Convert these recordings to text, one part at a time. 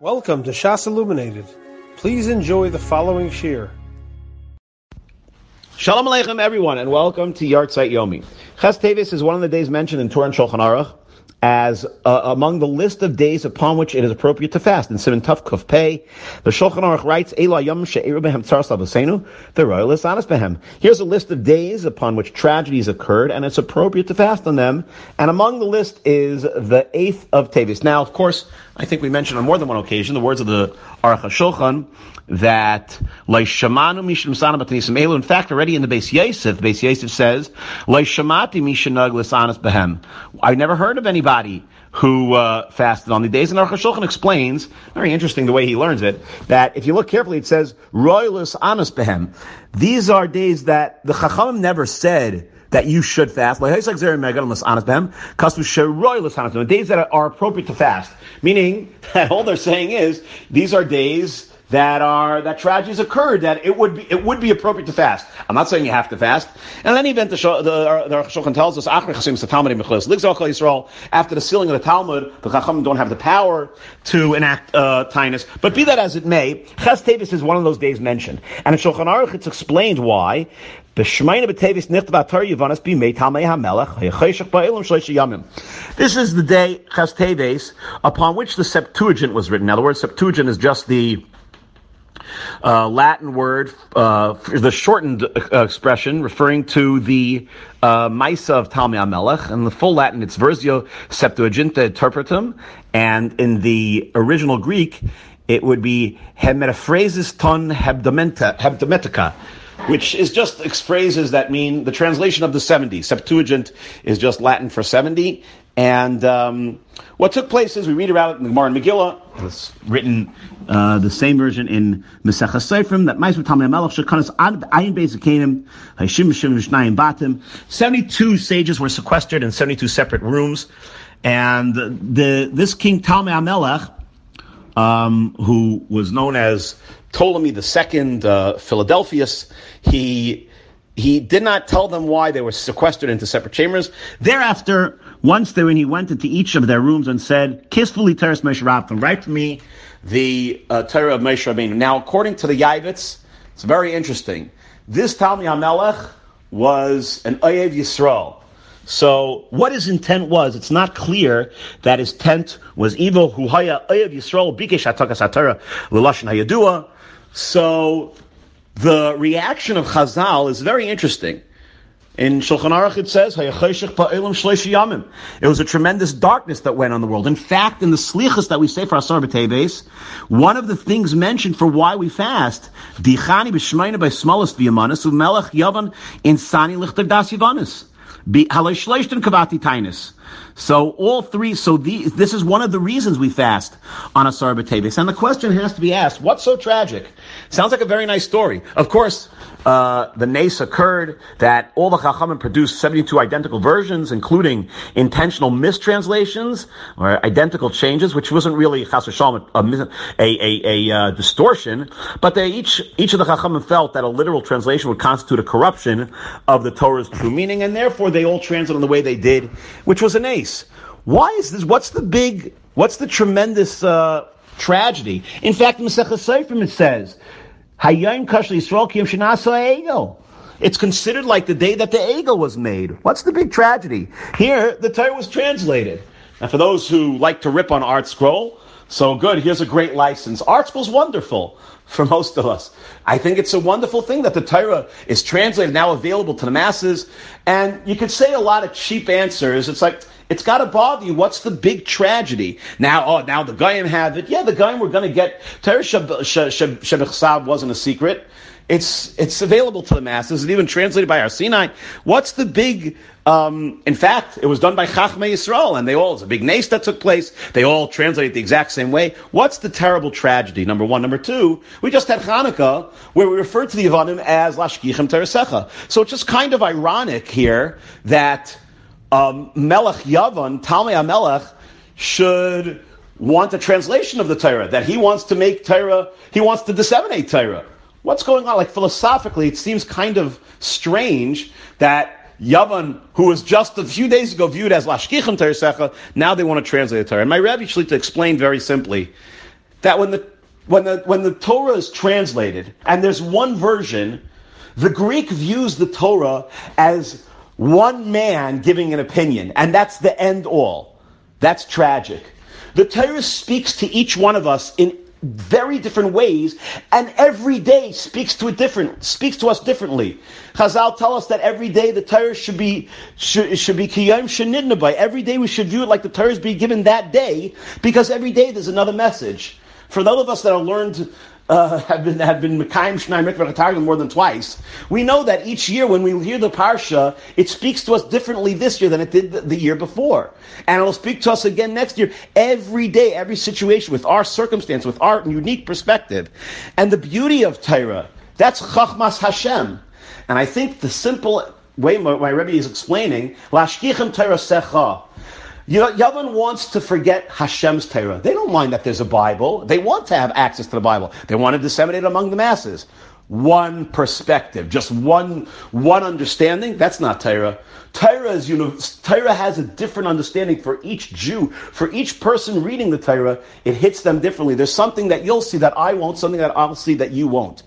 Welcome to Shas Illuminated. Please enjoy the following shir. Shalom Aleichem, everyone, and welcome to Yartzeit Yomi. Ches Tevis is one of the days mentioned in Torah and Shulchan Aruch as uh, among the list of days upon which it is appropriate to fast. In Simon Tuf Kuf Pei, the Shulchan Aruch writes, Ela Yom She'eru Behem Lavasenu, the Royal is honest Behem. Here's a list of days upon which tragedies occurred, and it's appropriate to fast on them. And among the list is the 8th of Tevis. Now, of course, I think we mentioned on more than one occasion the words of the Aruch HaShulchan that Leishamanu Mishim Sana Batanisim Elu. In fact, already in the Beis Yosef, Beis Yosef says Leishamati Mishanag Lisanas Behem. I never heard of anybody who uh, fasted on the days. And Aruch HaShulchan explains, very interesting the way he learns it, that if you look carefully, it says Royalus Anas Behem. These are days that the Chachamim never said that you should fast. Like Days that are appropriate to fast. Meaning that all they're saying is these are days that are that tragedies occurred that it would be it would be appropriate to fast. I'm not saying you have to fast. And then event the the, the Shulchan tells us after the sealing of the Talmud, the Chachamim don't have the power to enact uh, tinus. But be that as it may, Ches Tevis is one of those days mentioned, and in Shulchan Aruch it's explained why. This is the day, Ches Teves, upon which the Septuagint was written. Now, the word Septuagint is just the uh, Latin word, uh, the shortened uh, expression referring to the uh, of Talmi Amelech. In the full Latin, it's Versio Septuaginta Interpretum, and in the original Greek, it would be Hemetaphrasis ton hebdometica, which is just phrases that mean the translation of the 70. Septuagint is just Latin for 70, and um, what took place is we read about it in the Gemara and Megillah. It's written uh, the same version in Mesechah Seifrim that Ma'aseh Talmai Melech Shekanas Ad Ayin Beis Akanim Hashim Shim Shnayim Batim. Seventy-two sages were sequestered in seventy-two separate rooms, and the this king Talmai Melech, um, who was known as Ptolemy II uh, Philadelphus, he he did not tell them why they were sequestered into separate chambers. Thereafter once there, he went into each of their rooms and said, "Kissfully teres Moshe Rabbeinu, write for me the uh, Torah of Moshe Rabbeinu." Now, according to the Yavitz, it's very interesting. This Talmi Amelech was an Oyev Yisrael. So, what his intent was, it's not clear that his intent was evil. So, the reaction of Chazal is very interesting. In Shulchan Aruch it says, It was a tremendous darkness that went on the world. In fact, in the slichas that we say for Asar B'Teves, one of the things mentioned for why we fast, Dichani b'shmeina by smallest yavan insani lichter das yavanis. So all three, so these, this is one of the reasons we fast on Asar B'Teves. And the question has to be asked, what's so tragic? Sounds like a very nice story. Of course, uh, the nace occurred that all the Chachamim produced 72 identical versions, including intentional mistranslations or identical changes, which wasn't really Chas a, a, a, a uh, distortion, but they each, each of the Chachamim felt that a literal translation would constitute a corruption of the Torah's true meaning, and therefore they all translated in the way they did, which was a nace. Why is this? What's the big, what's the tremendous, uh, tragedy? In fact, in Seifrim it says, Kashli Yisrael Kiyom Shenasa Egel. It's considered like the day that the Egel was made. What's the big tragedy? Here, the Torah was translated. And for those who like to rip on ArtScroll, so good, here's a great license. ArtScroll's wonderful for most of us. I think it's a wonderful thing that the Torah is translated, now available to the masses. And you could say a lot of cheap answers. It's like, it's got to bother you. What's the big tragedy? Now, oh, now the Goyim have it. Yeah, the Goyim were going to get. Torah Shebechsab wasn't a secret. It's it's available to the masses. It's even translated by our Sinai. What's the big? Um, in fact, it was done by Chachmei Yisrael, and they all it's a big nace that took place. They all translated the exact same way. What's the terrible tragedy? Number one, number two. We just had Hanukkah where we referred to the Yavanim as Lashkichem Teresecha. So it's just kind of ironic here that um, Melech Yavan, Talmei Melech, should want a translation of the Torah, that he wants to make Torah, he wants to disseminate Torah. What's going on? Like philosophically, it seems kind of strange that Yavan, who was just a few days ago viewed as Lashkichem Teresecha, now they want to translate the Torah. And my Rabbi Shlita explained very simply that when the when the when the Torah is translated and there's one version, the Greek views the Torah as one man giving an opinion, and that's the end all. That's tragic. The Torah speaks to each one of us in very different ways, and every day speaks to it different, speaks to us differently. Chazal tell us that every day the Torah should be should, should be kiyam shenidnabai. Every day we should view it like the Torah is being given that day, because every day there's another message. For those of us that are learned uh, have been have been Mekayim Shnai more than twice. We know that each year when we hear the parsha, it speaks to us differently this year than it did the, year before, and it will speak to us again next year. Every day, every situation, with our circumstance, with our unique perspective, and the beauty of Torah. That's Chachmas Hashem, and I think the simple way my, my Rebbe is explaining, Lashkichem Torah Secha. You know, Yavan wants to forget Hashem's Torah. They don't mind that there's a Bible. They want to have access to the Bible. They want to disseminate it among the masses. One perspective, just one one understanding. That's not Torah. Torah is you know Torah has a different understanding for each Jew, for each person reading the Torah. It hits them differently. There's something that you'll see that I won't, something that I'll see that you won't.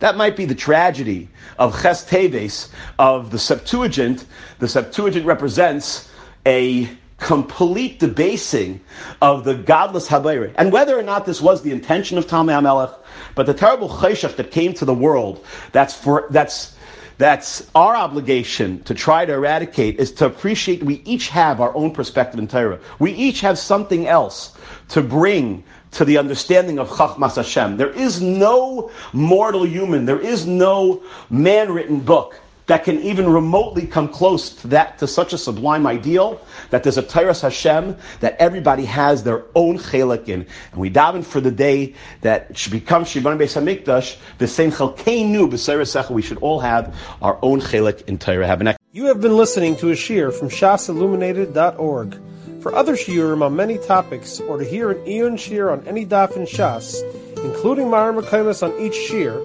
That might be the tragedy of Ches Teves, of the Septuagint. The Septuagint represents a complete debasing of the godless Habayri. And whether or not this was the intention of Talmai HaMelech, but the terrible chayshach that came to the world, that's for, that's, that's our obligation to try to eradicate is to appreciate we each have our own perspective in Torah. We each have something else to bring to the understanding of Chachmas Hashem. There is no mortal human, there is no man-written book that can even remotely come close to that, to such a sublime ideal, that there's a Tyrus Hashem, that everybody has their own chelik in. And we daven for the day that it should become Shibban Beis HaMikdash, the same chelkeinu b'seir we should all have our own chelik in Torah. Have You have been listening to a shiur from shasilluminated.org. For other shiurim on many topics, or to hear an Eon shiur on any daf in Shas, including mareh mekomos on each shiur,